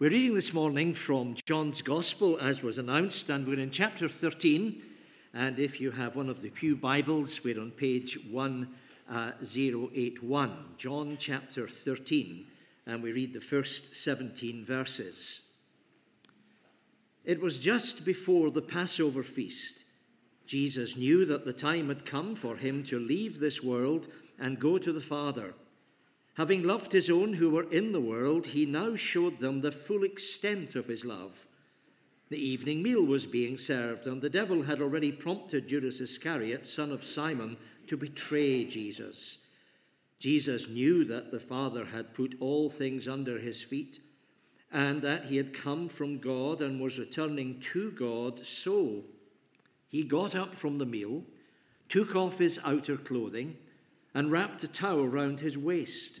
We're reading this morning from John's Gospel, as was announced, and we're in chapter 13. And if you have one of the Pew Bibles, we're on page 1081, uh, John chapter 13, and we read the first 17 verses. It was just before the Passover feast. Jesus knew that the time had come for him to leave this world and go to the Father. Having loved his own who were in the world, he now showed them the full extent of his love. The evening meal was being served, and the devil had already prompted Judas Iscariot, son of Simon, to betray Jesus. Jesus knew that the Father had put all things under his feet, and that he had come from God and was returning to God. So he got up from the meal, took off his outer clothing, and wrapped a towel round his waist.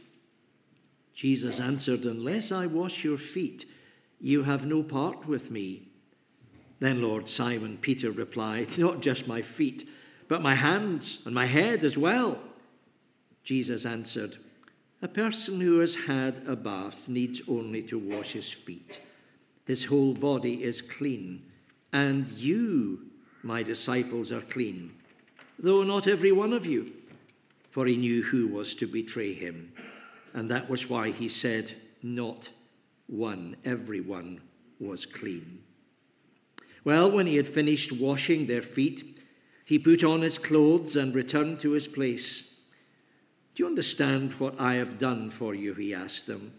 Jesus answered, Unless I wash your feet, you have no part with me. Then Lord Simon Peter replied, Not just my feet, but my hands and my head as well. Jesus answered, A person who has had a bath needs only to wash his feet. His whole body is clean, and you, my disciples, are clean, though not every one of you. For he knew who was to betray him. And that was why he said, Not one, everyone was clean. Well, when he had finished washing their feet, he put on his clothes and returned to his place. Do you understand what I have done for you? He asked them.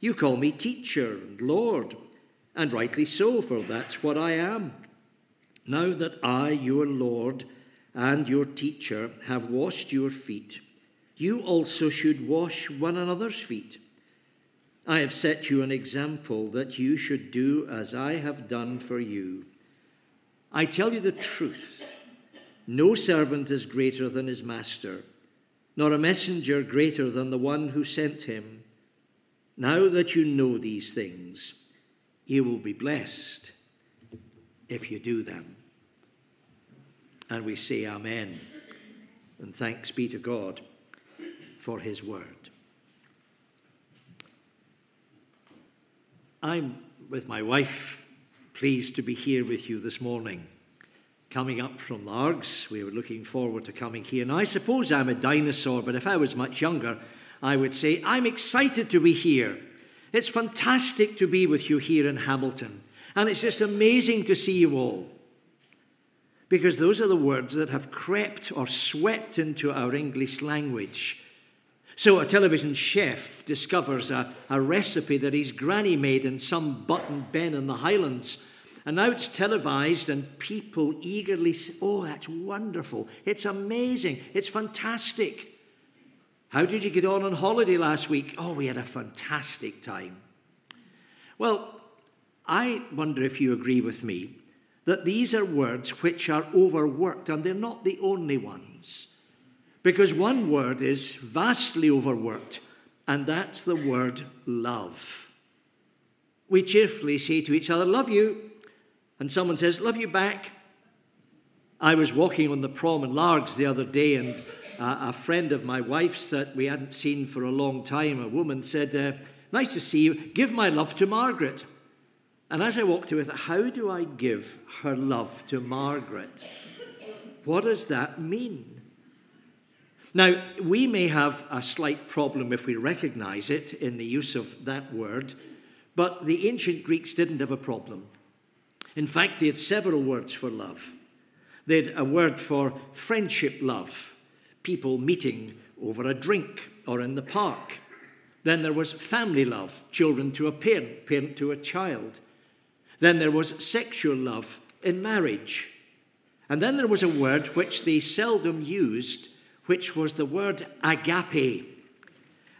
You call me teacher and Lord, and rightly so, for that's what I am. Now that I, your Lord and your teacher, have washed your feet, you also should wash one another's feet. I have set you an example that you should do as I have done for you. I tell you the truth no servant is greater than his master, nor a messenger greater than the one who sent him. Now that you know these things, you will be blessed if you do them. And we say, Amen. And thanks be to God for his word. I'm, with my wife, pleased to be here with you this morning. Coming up from Largs, we were looking forward to coming here. And I suppose I'm a dinosaur, but if I was much younger, I would say, I'm excited to be here. It's fantastic to be with you here in Hamilton. And it's just amazing to see you all. Because those are the words that have crept or swept into our English language so, a television chef discovers a, a recipe that his granny made in some but and ben in the Highlands. And now it's televised, and people eagerly say, Oh, that's wonderful. It's amazing. It's fantastic. How did you get on on holiday last week? Oh, we had a fantastic time. Well, I wonder if you agree with me that these are words which are overworked, and they're not the only ones. Because one word is vastly overworked, and that's the word love. We cheerfully say to each other, Love you. And someone says, Love you back. I was walking on the prom in Largs the other day, and a friend of my wife's that we hadn't seen for a long time, a woman, said, uh, Nice to see you. Give my love to Margaret. And as I walked away, How do I give her love to Margaret? What does that mean? Now, we may have a slight problem if we recognize it in the use of that word, but the ancient Greeks didn't have a problem. In fact, they had several words for love. They had a word for friendship love, people meeting over a drink or in the park. Then there was family love, children to a parent, parent to a child. Then there was sexual love in marriage. And then there was a word which they seldom used which was the word agape.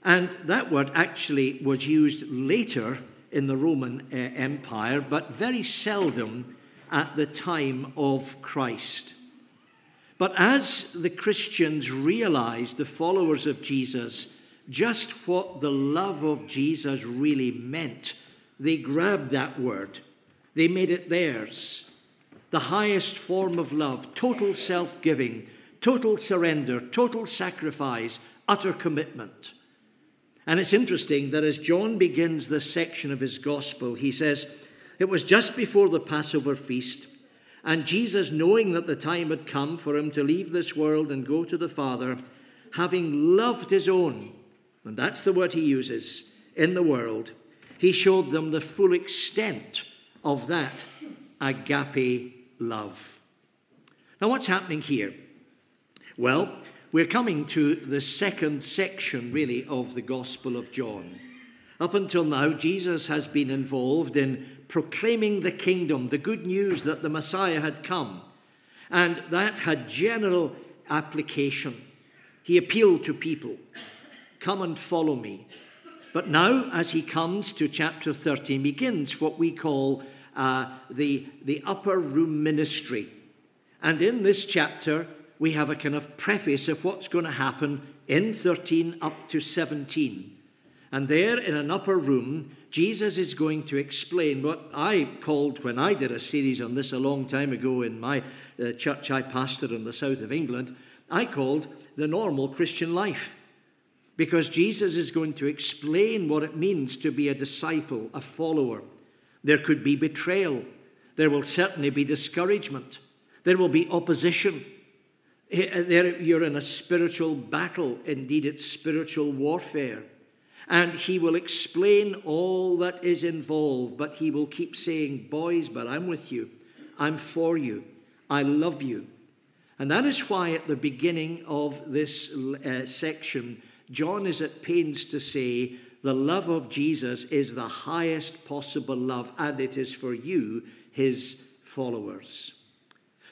And that word actually was used later in the Roman uh, Empire, but very seldom at the time of Christ. But as the Christians realized, the followers of Jesus, just what the love of Jesus really meant, they grabbed that word. They made it theirs. The highest form of love, total self giving, total surrender, total sacrifice, utter commitment. And it's interesting that as John begins this section of his gospel, he says, It was just before the Passover feast, and Jesus, knowing that the time had come for him to leave this world and go to the Father, having loved his own, and that's the word he uses, in the world, he showed them the full extent of that agape love. Now, what's happening here? Well, we're coming to the second section, really, of the Gospel of John. Up until now, Jesus has been involved in proclaiming the kingdom, the good news that the Messiah had come. And that had general application. He appealed to people come and follow me. But now, as he comes to chapter 13, begins what we call uh, the, the upper room ministry. And in this chapter, we have a kind of preface of what's going to happen in 13 up to 17. And there in an upper room, Jesus is going to explain what I called, when I did a series on this a long time ago in my uh, church I pastored in the south of England, I called the normal Christian life. Because Jesus is going to explain what it means to be a disciple, a follower. There could be betrayal. There will certainly be discouragement. There will be opposition. Uh, there, you're in a spiritual battle. Indeed, it's spiritual warfare. And he will explain all that is involved, but he will keep saying, Boys, but I'm with you. I'm for you. I love you. And that is why at the beginning of this uh, section, John is at pains to say, The love of Jesus is the highest possible love, and it is for you, his followers.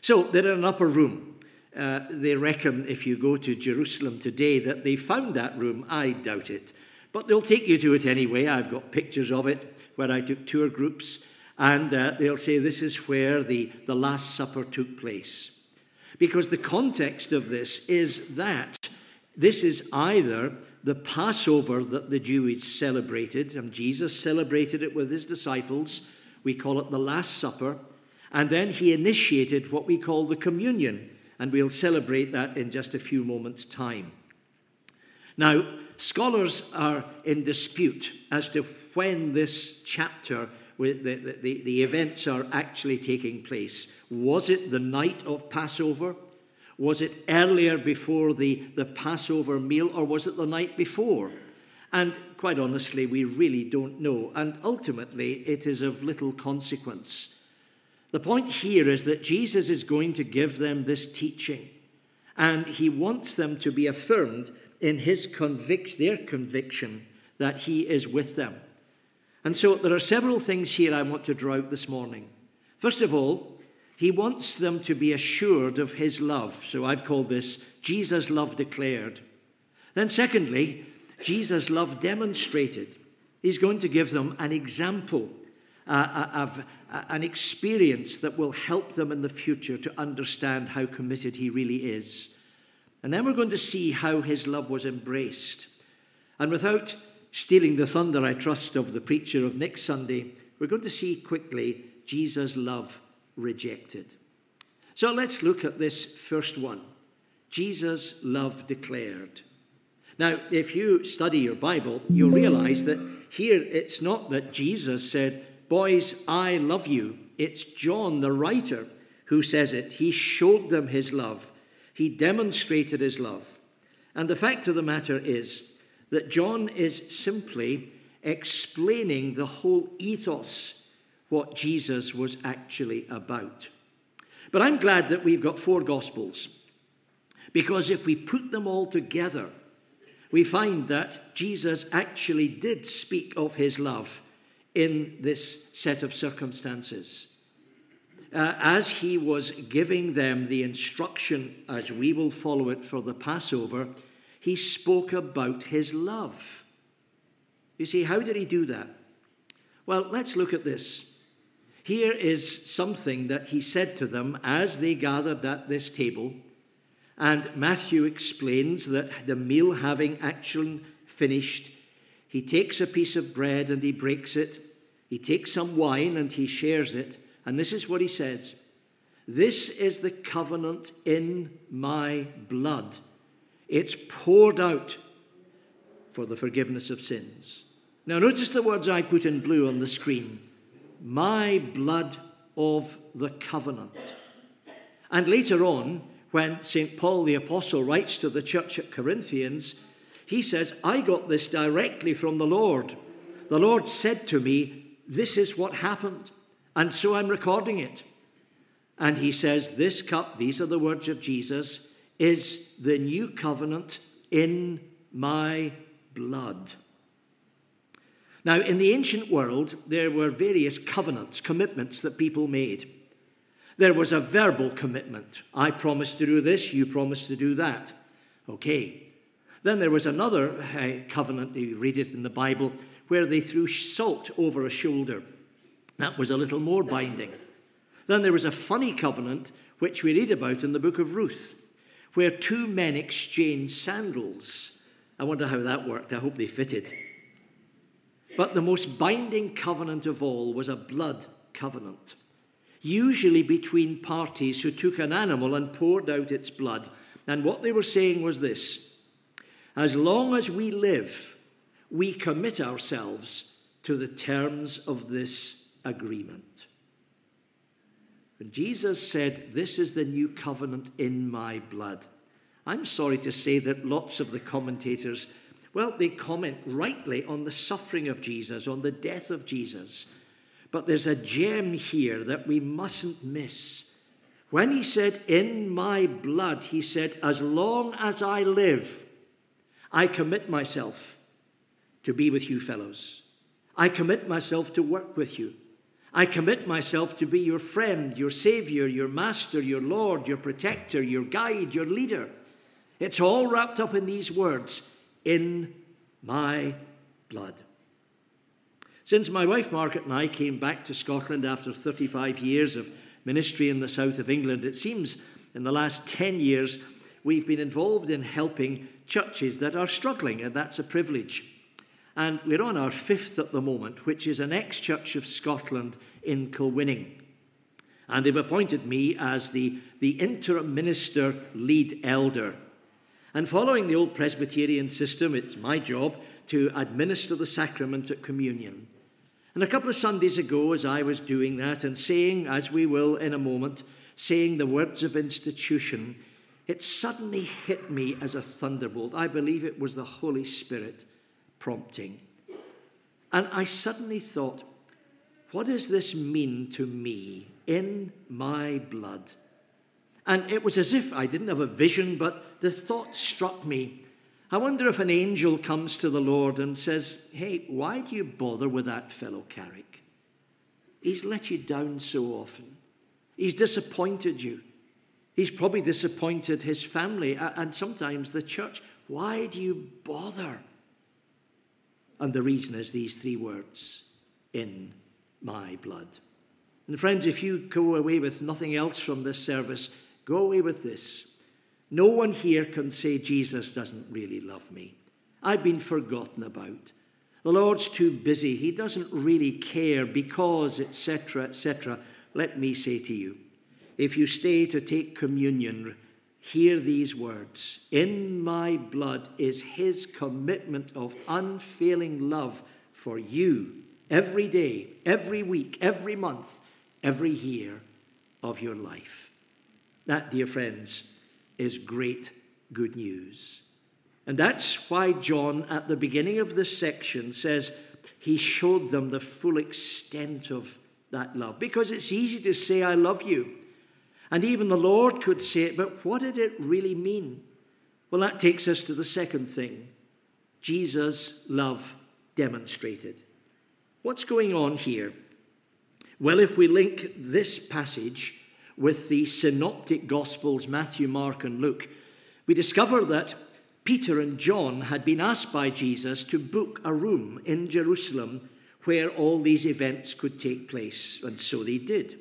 So they're in an upper room. Uh, they reckon if you go to Jerusalem today that they found that room. I doubt it. But they'll take you to it anyway. I've got pictures of it where I took tour groups, and uh, they'll say this is where the, the Last Supper took place. Because the context of this is that this is either the Passover that the Jews celebrated, and Jesus celebrated it with his disciples. We call it the Last Supper. And then he initiated what we call the communion and we'll celebrate that in just a few moments' time. Now, scholars are in dispute as to when this chapter, the, the, the, events are actually taking place. Was it the night of Passover? Was it earlier before the, the Passover meal, or was it the night before? And quite honestly, we really don't know. And ultimately, it is of little consequence. The point here is that Jesus is going to give them this teaching, and he wants them to be affirmed in his convic- their conviction that he is with them. And so there are several things here I want to draw out this morning. First of all, he wants them to be assured of his love. So I've called this Jesus' love declared. Then, secondly, Jesus' love demonstrated. He's going to give them an example uh, uh of an experience that will help them in the future to understand how committed he really is. And then we're going to see how his love was embraced. And without stealing the thunder, I trust, of the preacher of next Sunday, we're going to see quickly Jesus' love rejected. So let's look at this first one Jesus' love declared. Now, if you study your Bible, you'll realize that here it's not that Jesus said, Boys, I love you. It's John, the writer, who says it. He showed them his love, he demonstrated his love. And the fact of the matter is that John is simply explaining the whole ethos, what Jesus was actually about. But I'm glad that we've got four Gospels, because if we put them all together, we find that Jesus actually did speak of his love in this set of circumstances. Uh, as he was giving them the instruction, as we will follow it for the Passover, he spoke about his love. You see, how did he do that? Well, let's look at this. Here is something that he said to them as they gathered at this table. And Matthew explains that the meal having actually finished, he takes a piece of bread and he breaks it. He takes some wine and he shares it. And this is what he says This is the covenant in my blood. It's poured out for the forgiveness of sins. Now, notice the words I put in blue on the screen my blood of the covenant. And later on, when St. Paul the Apostle writes to the church at Corinthians, he says, I got this directly from the Lord. The Lord said to me, This is what happened, and so I'm recording it. And he says, This cup, these are the words of Jesus, is the new covenant in my blood. Now, in the ancient world, there were various covenants, commitments that people made. There was a verbal commitment. I promise to do this, you promise to do that. Okay. Then there was another uh, covenant, you read it in the Bible, where they threw salt over a shoulder. That was a little more binding. Then there was a funny covenant, which we read about in the book of Ruth, where two men exchanged sandals. I wonder how that worked. I hope they fitted. But the most binding covenant of all was a blood covenant, usually between parties who took an animal and poured out its blood. And what they were saying was this as long as we live, we commit ourselves to the terms of this agreement. When Jesus said, This is the new covenant in my blood, I'm sorry to say that lots of the commentators well, they comment rightly on the suffering of Jesus, on the death of Jesus. But there's a gem here that we mustn't miss. When he said, In my blood, he said, As long as I live, I commit myself to be with you, fellows. I commit myself to work with you. I commit myself to be your friend, your savior, your master, your Lord, your protector, your guide, your leader. It's all wrapped up in these words in my blood. Since my wife Margaret and I came back to Scotland after 35 years of ministry in the south of England, it seems in the last 10 years we've been involved in helping churches that are struggling, and that's a privilege. And we're on our fifth at the moment, which is an ex Church of Scotland in Kilwinning. And they've appointed me as the, the interim minister lead elder. And following the old Presbyterian system, it's my job to administer the sacrament at communion. And a couple of Sundays ago, as I was doing that and saying, as we will in a moment, saying the words of institution, it suddenly hit me as a thunderbolt. I believe it was the Holy Spirit prompting. And I suddenly thought, what does this mean to me in my blood? And it was as if I didn't have a vision, but the thought struck me. I wonder if an angel comes to the Lord and says, Hey, why do you bother with that fellow Carrick? He's let you down so often. He's disappointed you. He's probably disappointed his family and sometimes the church. Why do you bother? And the reason is these three words in my blood. And friends, if you go away with nothing else from this service, Go away with this. No one here can say Jesus doesn't really love me. I've been forgotten about. The Lord's too busy. He doesn't really care because, etc., etc. Let me say to you if you stay to take communion, hear these words In my blood is his commitment of unfailing love for you every day, every week, every month, every year of your life. That, dear friends, is great good news. And that's why John, at the beginning of this section, says he showed them the full extent of that love. Because it's easy to say, I love you. And even the Lord could say it, but what did it really mean? Well, that takes us to the second thing Jesus' love demonstrated. What's going on here? Well, if we link this passage with the synoptic Gospels, Matthew, Mark, and Luke, we discover that Peter and John had been asked by Jesus to book a room in Jerusalem where all these events could take place, and so they did.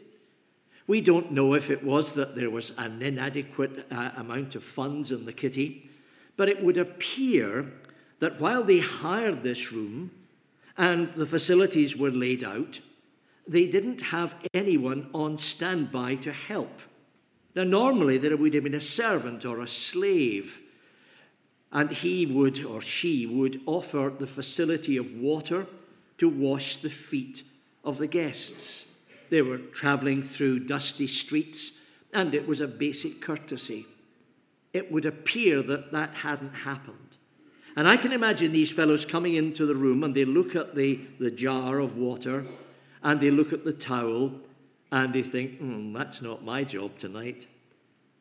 We don't know if it was that there was an inadequate uh, amount of funds in the kitty, but it would appear that while they hired this room and the facilities were laid out, they didn't have anyone on standby to help. Now, normally there would have been a servant or a slave, and he would or she would offer the facility of water to wash the feet of the guests. They were traveling through dusty streets, and it was a basic courtesy. It would appear that that hadn't happened. And I can imagine these fellows coming into the room and they look at the, the jar of water and they look at the towel and they think, hmm, that's not my job tonight.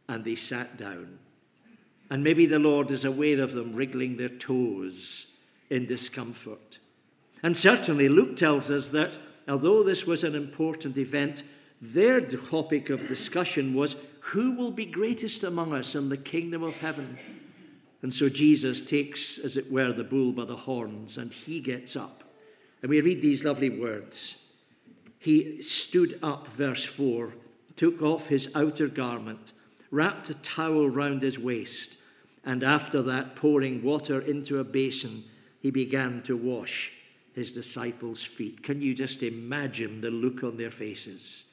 And they sat down. And maybe the Lord is aware of them wriggling their toes in discomfort. And certainly, Luke tells us that although this was an important event, their topic of discussion was who will be greatest among us in the kingdom of heaven? And so Jesus takes, as it were, the bull by the horns and he gets up. And we read these lovely words. He stood up, verse 4, took off his outer garment, wrapped a towel round his waist, and after that, pouring water into a basin, he began to wash his disciples' feet. Can you just imagine the look on their faces?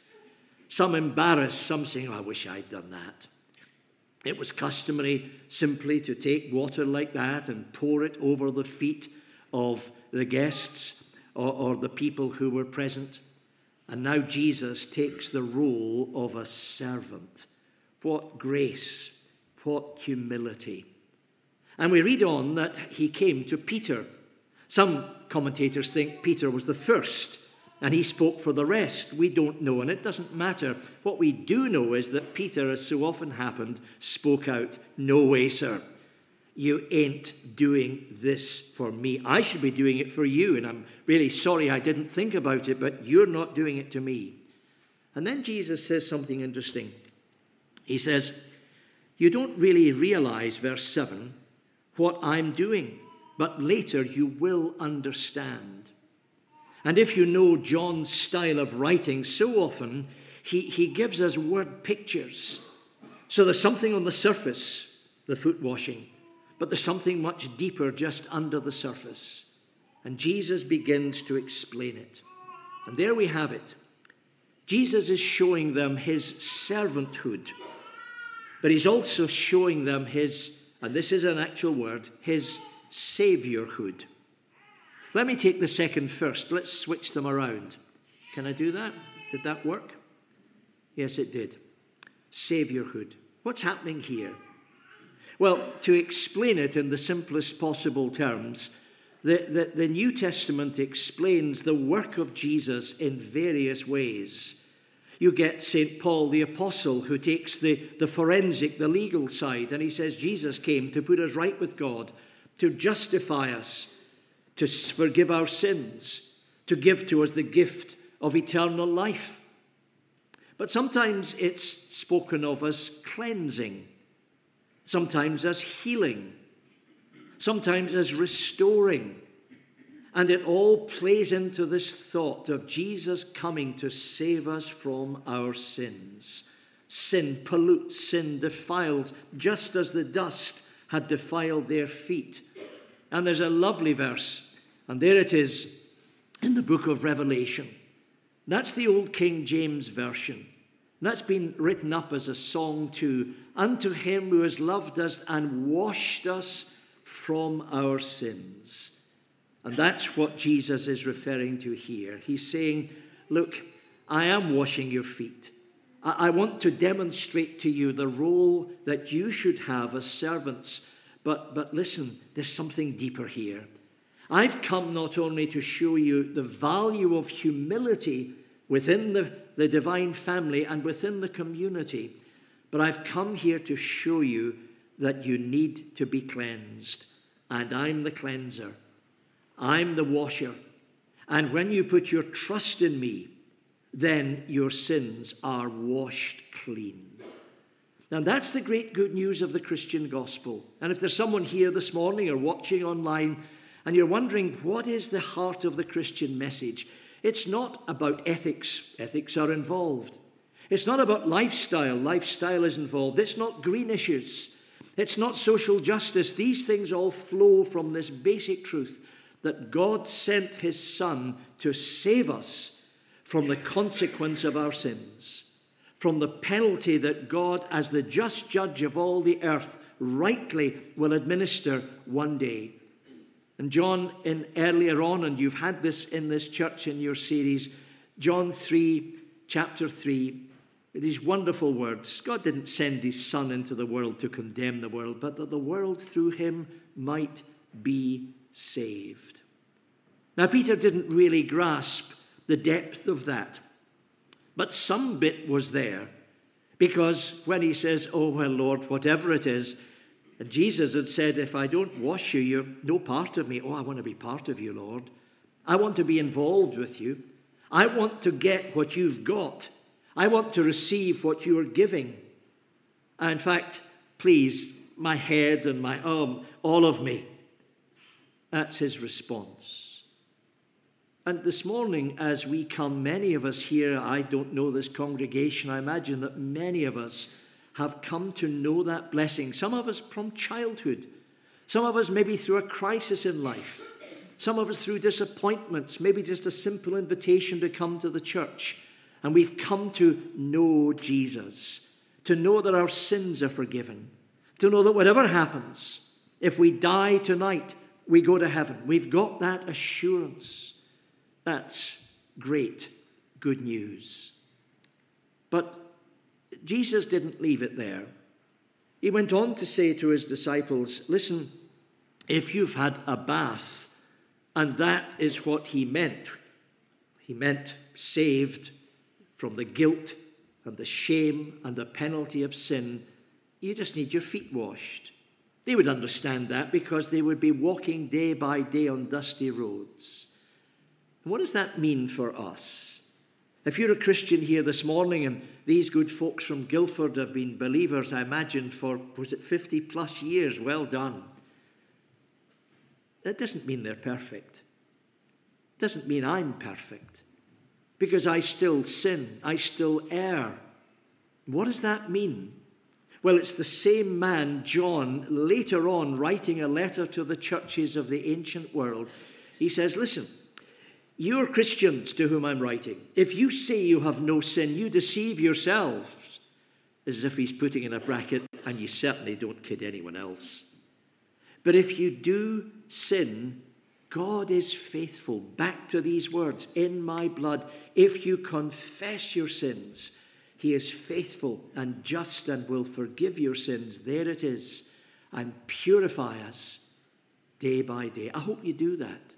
Some embarrassed, some saying, oh, I wish I'd done that. It was customary simply to take water like that and pour it over the feet of the guests or, or, the people who were present. And now Jesus takes the role of a servant. What grace, what humility. And we read on that he came to Peter. Some commentators think Peter was the first and he spoke for the rest. We don't know, and it doesn't matter. What we do know is that Peter, as so often happened, spoke out, No way, sir. You ain't doing this for me. I should be doing it for you, and I'm really sorry I didn't think about it, but you're not doing it to me. And then Jesus says something interesting. He says, You don't really realize, verse 7, what I'm doing, but later you will understand. And if you know John's style of writing, so often he, he gives us word pictures. So there's something on the surface, the foot washing, but there's something much deeper just under the surface. And Jesus begins to explain it. And there we have it. Jesus is showing them his servanthood, but he's also showing them his, and this is an actual word, his saviorhood. Let me take the second first. Let's switch them around. Can I do that? Did that work? Yes, it did. Saviourhood. What's happening here? Well, to explain it in the simplest possible terms, the, the, the, New Testament explains the work of Jesus in various ways. You get St. Paul the Apostle, who takes the, the forensic, the legal side, and he says Jesus came to put us right with God, to justify us, to forgive our sins, to give to us the gift of eternal life. But sometimes it's spoken of as cleansing, sometimes as healing, sometimes as restoring. And it all plays into this thought of Jesus coming to save us from our sins. Sin pollutes, sin defiles, just as the dust had defiled their feet. And there's a lovely verse, and there it is in the book of Revelation. That's the old King James Version. That's been written up as a song to Unto him who has loved us and washed us from our sins. And that's what Jesus is referring to here. He's saying, Look, I am washing your feet. I want to demonstrate to you the role that you should have as servants but, but listen, there's something deeper here. I've come not only to show you the value of humility within the, the divine family and within the community, but I've come here to show you that you need to be cleansed. And I'm the cleanser, I'm the washer. And when you put your trust in me, then your sins are washed clean. Now, that's the great good news of the Christian gospel. And if there's someone here this morning or watching online and you're wondering what is the heart of the Christian message, it's not about ethics. Ethics are involved. It's not about lifestyle. Lifestyle is involved. It's not green issues. It's not social justice. These things all flow from this basic truth that God sent his Son to save us from the consequence of our sins, from the penalty that God, as the just judge of all the earth, rightly will administer one day. And John, in earlier on, and you've had this in this church in your series, John 3, chapter 3, these wonderful words. God didn't send his Son into the world to condemn the world, but that the world through him might be saved. Now, Peter didn't really grasp the depth of that, but some bit was there. Because when he says, Oh, well, Lord, whatever it is, and Jesus had said, If I don't wash you, you're no part of me. Oh, I want to be part of you, Lord. I want to be involved with you. I want to get what you've got. I want to receive what you are giving. In fact, please, my head and my arm, all of me. That's his response. And this morning, as we come, many of us here, I don't know this congregation, I imagine that many of us have come to know that blessing. Some of us from childhood, some of us maybe through a crisis in life, some of us through disappointments, maybe just a simple invitation to come to the church. And we've come to know Jesus, to know that our sins are forgiven, to know that whatever happens, if we die tonight, we go to heaven. We've got that assurance. That's great, good news. But Jesus didn't leave it there. He went on to say to his disciples, Listen, if you've had a bath, and that is what he meant, he meant saved from the guilt and the shame and the penalty of sin, you just need your feet washed. They would understand that because they would be walking day by day on dusty roads. What does that mean for us? If you're a Christian here this morning and these good folks from Guildford have been believers, I imagine, for, was it 50 plus years? Well done. That doesn't mean they're perfect. It doesn't mean I'm perfect because I still sin, I still err. What does that mean? Well, it's the same man, John, later on writing a letter to the churches of the ancient world. He says, Listen, you're Christians to whom I'm writing. If you say you have no sin, you deceive yourselves, as if he's putting in a bracket, and you certainly don't kid anyone else. But if you do sin, God is faithful. Back to these words in my blood. If you confess your sins, He is faithful and just and will forgive your sins. There it is. And purify us day by day. I hope you do that.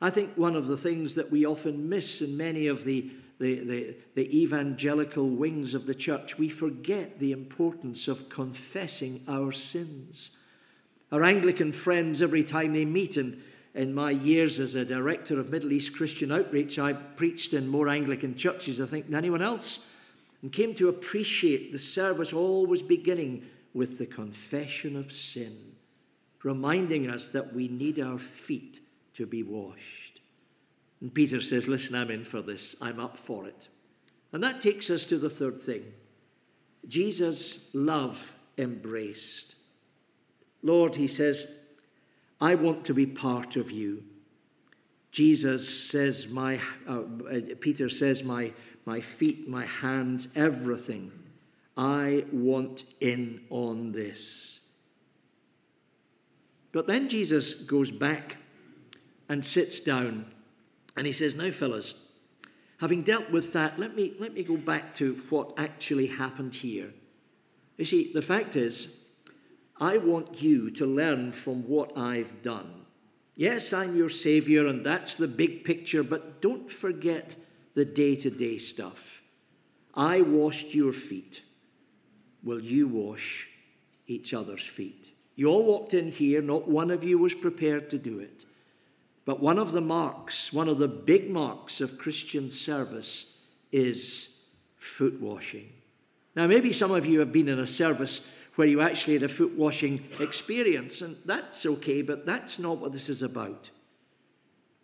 I think one of the things that we often miss in many of the, the, the, the evangelical wings of the church, we forget the importance of confessing our sins. Our Anglican friends, every time they meet and in my years as a director of Middle East Christian Outreach, I preached in more Anglican churches, I think, than anyone else, and came to appreciate the service always beginning with the confession of sin, reminding us that we need our feet to be washed. And Peter says, Listen, I'm in for this, I'm up for it. And that takes us to the third thing Jesus' love embraced. Lord, he says, I want to be part of you. Jesus says, my, uh, Peter says, my, my feet, my hands, everything. I want in on this. But then Jesus goes back and sits down and he says, Now, fellas, having dealt with that, let me, let me go back to what actually happened here. You see, the fact is, I want you to learn from what I've done. Yes, I'm your Savior, and that's the big picture, but don't forget the day to day stuff. I washed your feet. Will you wash each other's feet? You all walked in here, not one of you was prepared to do it. But one of the marks, one of the big marks of Christian service is foot washing. Now, maybe some of you have been in a service where you actually had a foot washing experience, and that's okay, but that's not what this is about.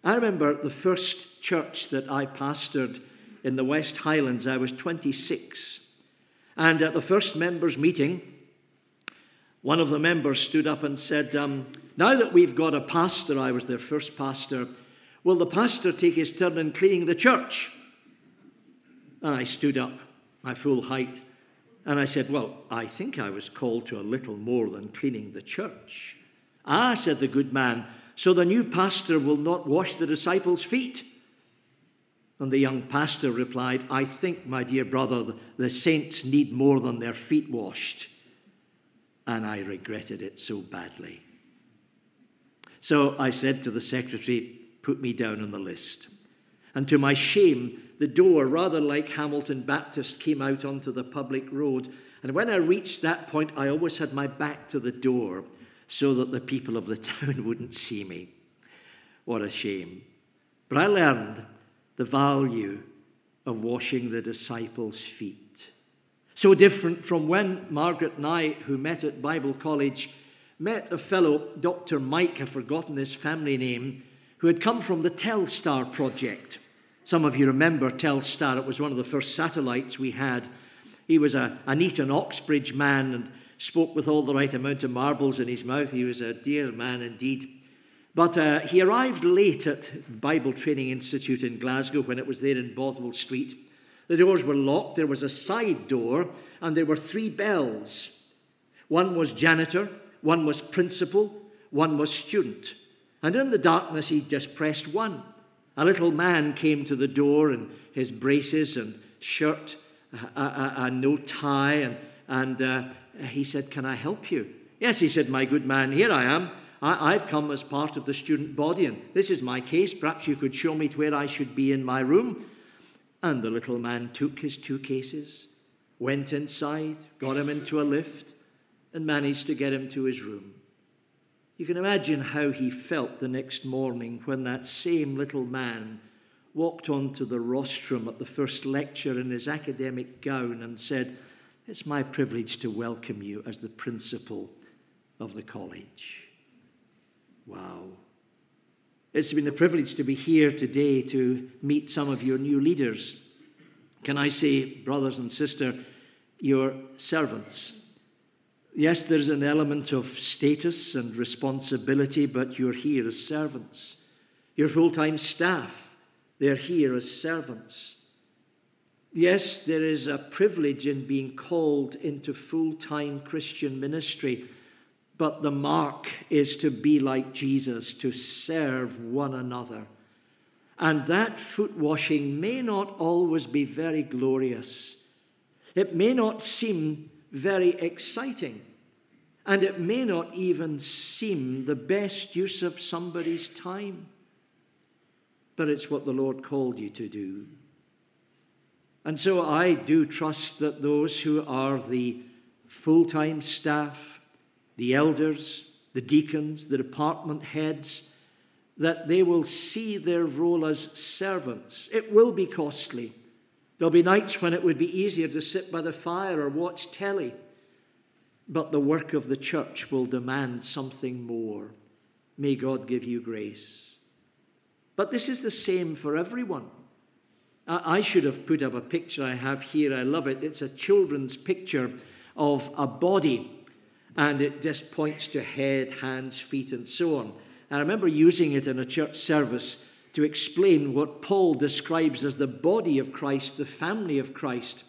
I remember the first church that I pastored in the West Highlands, I was 26. And at the first members' meeting, one of the members stood up and said, um, Now that we've got a pastor, I was their first pastor, will the pastor take his turn in cleaning the church? And I stood up, my full height, and I said, Well, I think I was called to a little more than cleaning the church. Ah, said the good man, so the new pastor will not wash the disciples' feet. And the young pastor replied, I think, my dear brother, the saints need more than their feet washed and I regretted it so badly. So I said to the secretary, Put me down on the list. And to my shame, the door, rather like Hamilton Baptist, came out onto the public road. And when I reached that point, I always had my back to the door so that the people of the town wouldn't see me. What a shame. But I learned the value of washing the disciples' feet. So different from when Margaret and I, who met at Bible College, met a fellow, Dr. Mike, I've forgotten his family name, who had come from the Telstar project. Some of you remember Telstar, it was one of the first satellites we had. He was a, a Eton Oxbridge man and spoke with all the right amount of marbles in his mouth. He was a dear man indeed. But uh, he arrived late at Bible Training Institute in Glasgow when it was there in Bothwell Street. The doors were locked. There was a side door, and there were three bells. One was janitor, one was principal, one was student. And in the darkness, he just pressed one. A little man came to the door in his braces and shirt, uh, uh, uh, and no tie, and, and uh, he said, Can I help you? Yes, he said, My good man, here I am. I, I've come as part of the student body, and this is my case. Perhaps you could show me to where I should be in my room. And the little man took his two cases, went inside, got him into a lift, and managed to get him to his room. You can imagine how he felt the next morning when that same little man walked onto the rostrum at the first lecture in his academic gown and said, It's my privilege to welcome you as the principal of the college. Wow. It's been a privilege to be here today to meet some of your new leaders. Can I say, brothers and sisters, your servants? Yes, there's an element of status and responsibility, but you're here as servants. Your full time staff, they're here as servants. Yes, there is a privilege in being called into full time Christian ministry but the mark is to be like Jesus, to serve one another. And that foot washing may not always be very glorious. It may not seem very exciting. And it may not even seem the best use of somebody's time. But it's what the Lord called you to do. And so I do trust that those who are the full time staff, the elders, the deacons, the department heads, that they will see their role as servants. It will be costly. There'll be nights when it would be easier to sit by the fire or watch telly. But the work of the church will demand something more. May God give you grace. But this is the same for everyone. I should have put up a picture I have here. I love it. It's a children's picture of a body and it just points to head, hands, feet, and so on. I remember using it in a church service to explain what Paul describes as the body of Christ, the family of Christ,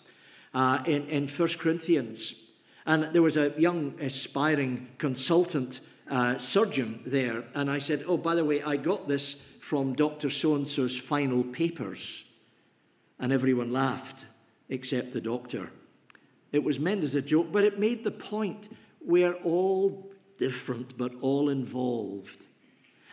uh, in, in 1 Corinthians. And there was a young aspiring consultant uh, surgeon there, and I said, Oh, by the way, I got this from Dr. So and so's final papers. And everyone laughed, except the doctor. It was meant as a joke, but it made the point we're all different, but all involved.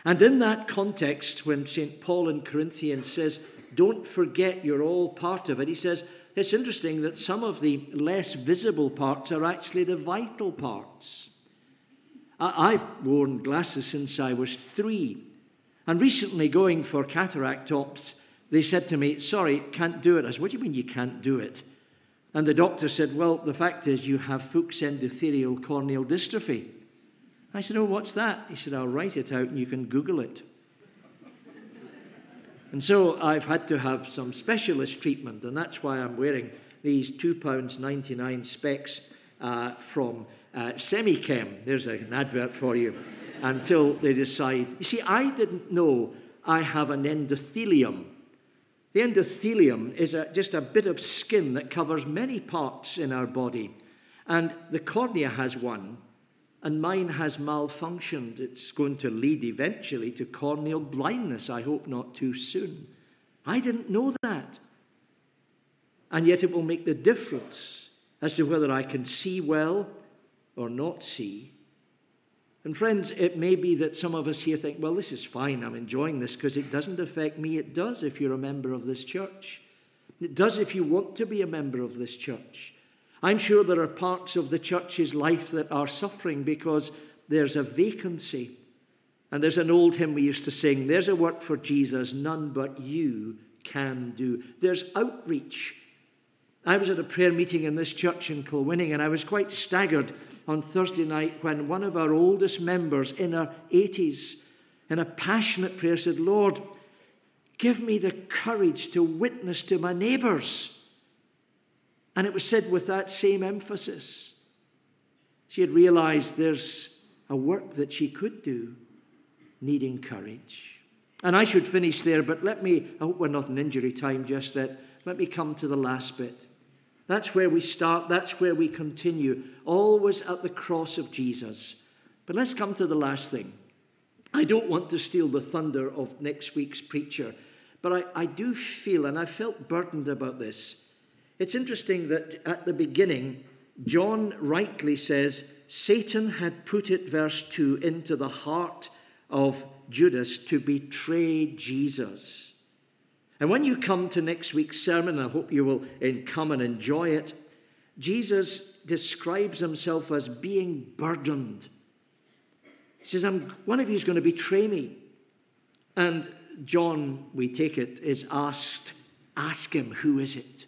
And in that context, when St. Paul in Corinthians says, Don't forget you're all part of it, he says, It's interesting that some of the less visible parts are actually the vital parts. I've worn glasses since I was three. And recently, going for cataract ops, they said to me, Sorry, can't do it. I said, What do you mean you can't do it? And the doctor said, Well, the fact is, you have Fuchs endothelial corneal dystrophy. I said, Oh, what's that? He said, I'll write it out and you can Google it. and so I've had to have some specialist treatment, and that's why I'm wearing these £2.99 specs uh, from uh, Semichem. There's an advert for you. Until they decide. You see, I didn't know I have an endothelium. The endothelium is a, just a bit of skin that covers many parts in our body. And the cornea has one, and mine has malfunctioned. It's going to lead eventually to corneal blindness, I hope not too soon. I didn't know that. And yet it will make the difference as to whether I can see well or not see. And friends, it may be that some of us here think, well, this is fine, I'm enjoying this because it doesn't affect me. It does if you're a member of this church. It does if you want to be a member of this church. I'm sure there are parts of the church's life that are suffering because there's a vacancy. And there's an old hymn we used to sing there's a work for Jesus none but you can do. There's outreach. I was at a prayer meeting in this church in Kilwinning and I was quite staggered on Thursday night when one of our oldest members in her 80s, in a passionate prayer, said, Lord, give me the courage to witness to my neighbours. And it was said with that same emphasis. She had realized there's a work that she could do, needing courage. And I should finish there, but let me, I hope we're not in injury time just yet. Let me come to the last bit. That's where we start, that's where we continue, always at the cross of Jesus. But let's come to the last thing. I don't want to steal the thunder of next week's preacher, but I, I do feel, and I felt burdened about this. It's interesting that at the beginning, John rightly says, Satan had put it, verse 2, into the heart of Judas to betray Jesus. And when you come to next week's sermon, I hope you will come and enjoy it. Jesus describes himself as being burdened. He says, I'm, One of you is going to betray me. And John, we take it, is asked, Ask him, who is it?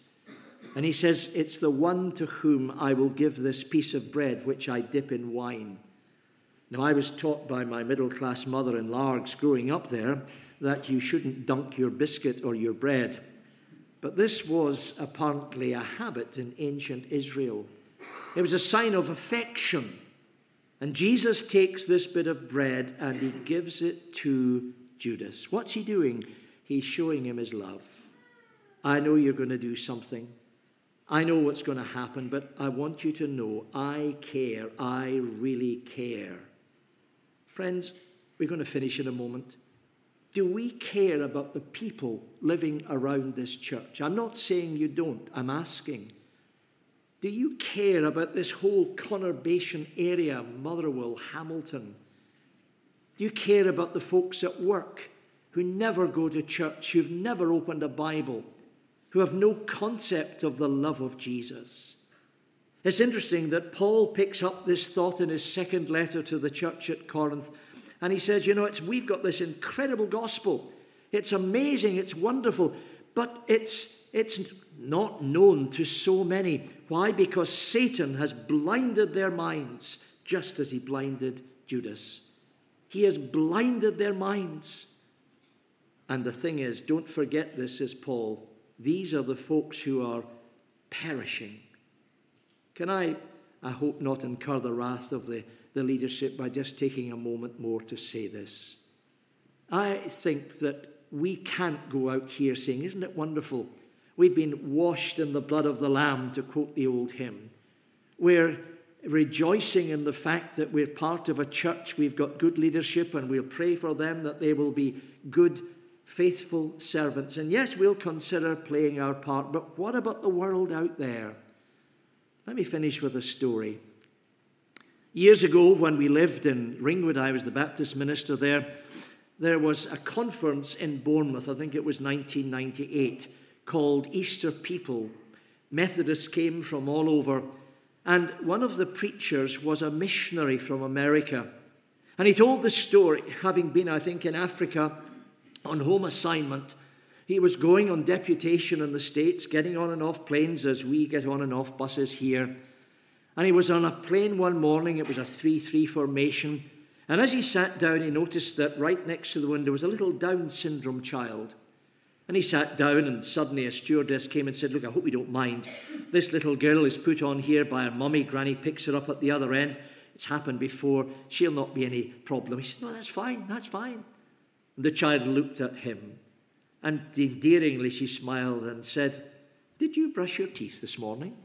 And he says, It's the one to whom I will give this piece of bread which I dip in wine. Now, I was taught by my middle class mother in Largs growing up there that you shouldn't dunk your biscuit or your bread. But this was apparently a habit in ancient Israel. It was a sign of affection. And Jesus takes this bit of bread and he gives it to Judas. What's he doing? He's showing him his love. I know you're going to do something. I know what's going to happen, but I want you to know I care. I really care. Friends, we're going to finish in a moment. Do we care about the people living around this church? I'm not saying you don't, I'm asking. Do you care about this whole conurbation area, Motherwell, Hamilton? Do you care about the folks at work who never go to church, who've never opened a Bible, who have no concept of the love of Jesus? It's interesting that Paul picks up this thought in his second letter to the church at Corinth and he says, You know, it's, we've got this incredible gospel. It's amazing, it's wonderful, but it's, it's not known to so many. Why? Because Satan has blinded their minds, just as he blinded Judas. He has blinded their minds. And the thing is, don't forget this, says Paul. These are the folks who are perishing. Can I, I hope, not incur the wrath of the the leadership by just taking a moment more to say this. I think that we can't go out here saying, Isn't it wonderful? We've been washed in the blood of the Lamb, to quote the old hymn. We're rejoicing in the fact that we're part of a church, we've got good leadership, and we'll pray for them that they will be good, faithful servants. And yes, we'll consider playing our part, but what about the world out there? Let me finish with a story. Years ago, when we lived in Ringwood, I was the Baptist minister there, there was a conference in Bournemouth, I think it was 1998, called Easter People. Methodists came from all over, and one of the preachers was a missionary from America. And he told the story, having been, I think, in Africa on home assignment, He was going on deputation in the States, getting on and off planes as we get on and off buses here. And he was on a plane one morning, it was a 3 3 formation. And as he sat down, he noticed that right next to the window was a little Down syndrome child. And he sat down, and suddenly a stewardess came and said, Look, I hope you don't mind. This little girl is put on here by her mummy. Granny picks her up at the other end. It's happened before. She'll not be any problem. He said, No, that's fine, that's fine. And the child looked at him and endearingly she smiled and said, Did you brush your teeth this morning?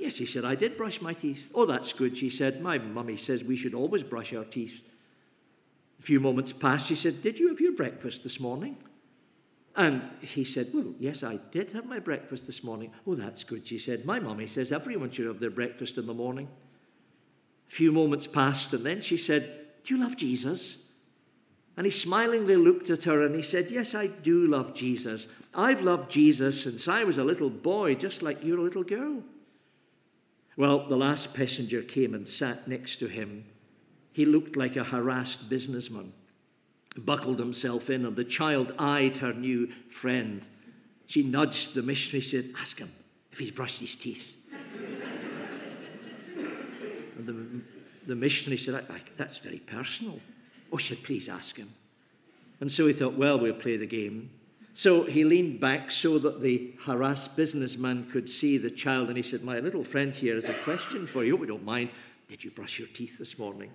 Yes, he said, I did brush my teeth. Oh, that's good, she said. My mummy says we should always brush our teeth. A few moments passed. She said, Did you have your breakfast this morning? And he said, Well, yes, I did have my breakfast this morning. Oh, that's good, she said. My mummy says everyone should have their breakfast in the morning. A few moments passed, and then she said, Do you love Jesus? And he smilingly looked at her and he said, Yes, I do love Jesus. I've loved Jesus since I was a little boy, just like you're a little girl. Well, the last passenger came and sat next to him. He looked like a harassed businessman, buckled himself in, and the child eyed her new friend. She nudged the missionary, said, Ask him if he's brushed his teeth. and the, the missionary said, That's very personal. Oh, she said, please ask him. And so he thought, well, we'll play the game. So he leaned back so that the harassed businessman could see the child, and he said, My little friend here has a question for you. Hope you don't mind. Did you brush your teeth this morning?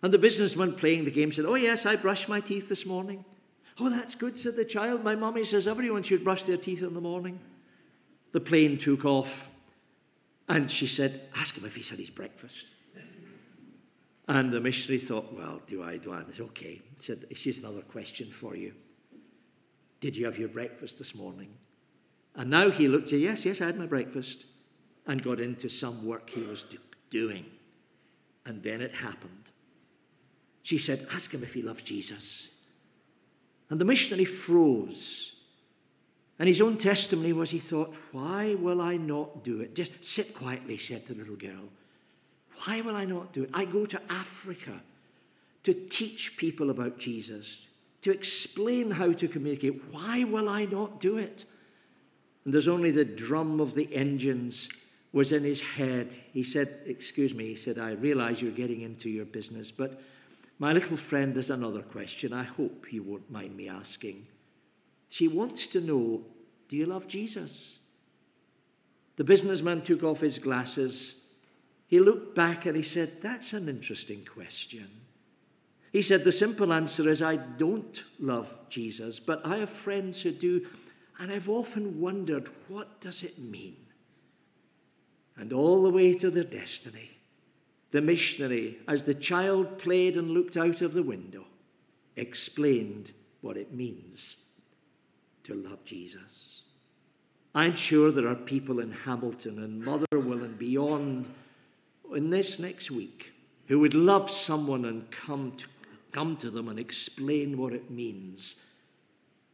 And the businessman playing the game said, Oh, yes, I brushed my teeth this morning. Oh, that's good, said the child. My mummy says everyone should brush their teeth in the morning. The plane took off, and she said, Ask him if he's had his breakfast. And the missionary thought, well, do I, do I? I said, okay. He said, here's another question for you. Did you have your breakfast this morning? And now he looked at, yes, yes, I had my breakfast, and got into some work he was do- doing. And then it happened. She said, ask him if he loves Jesus. And the missionary froze. And his own testimony was he thought, why will I not do it? Just sit quietly, said the little girl. Why will I not do it? I go to Africa to teach people about Jesus, to explain how to communicate. Why will I not do it? And there's only the drum of the engines was in his head. He said, Excuse me, he said, I realize you're getting into your business, but my little friend, there's another question I hope you won't mind me asking. She wants to know, Do you love Jesus? The businessman took off his glasses he looked back and he said, That's an interesting question. He said, The simple answer is, I don't love Jesus, but I have friends who do, and I've often wondered, what does it mean? And all the way to their destiny, the missionary, as the child played and looked out of the window, explained what it means to love Jesus. I'm sure there are people in Hamilton and Motherwell and beyond in this next week who would love someone and come to, come to them and explain what it means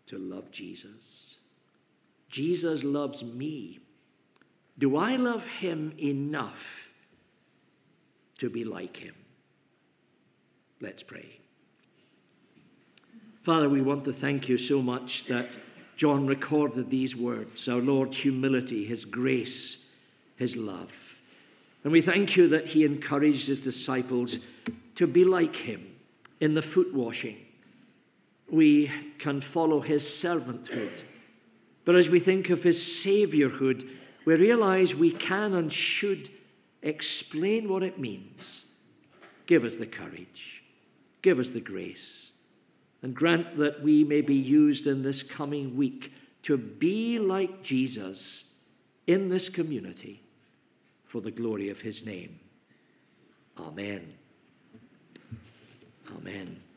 to love Jesus. Jesus loves me. Do I love him enough to be like him? Let's pray. Father, we want to thank you so much that John recorded these words our Lord's humility, his grace, his love. And we thank you that he encouraged his disciples to be like him in the foot washing. We can follow his servanthood. But as we think of his saviourhood, we realize we can and should explain what it means. Give us the courage, give us the grace, and grant that we may be used in this coming week to be like Jesus in this community for the glory of his name. Amen. Amen.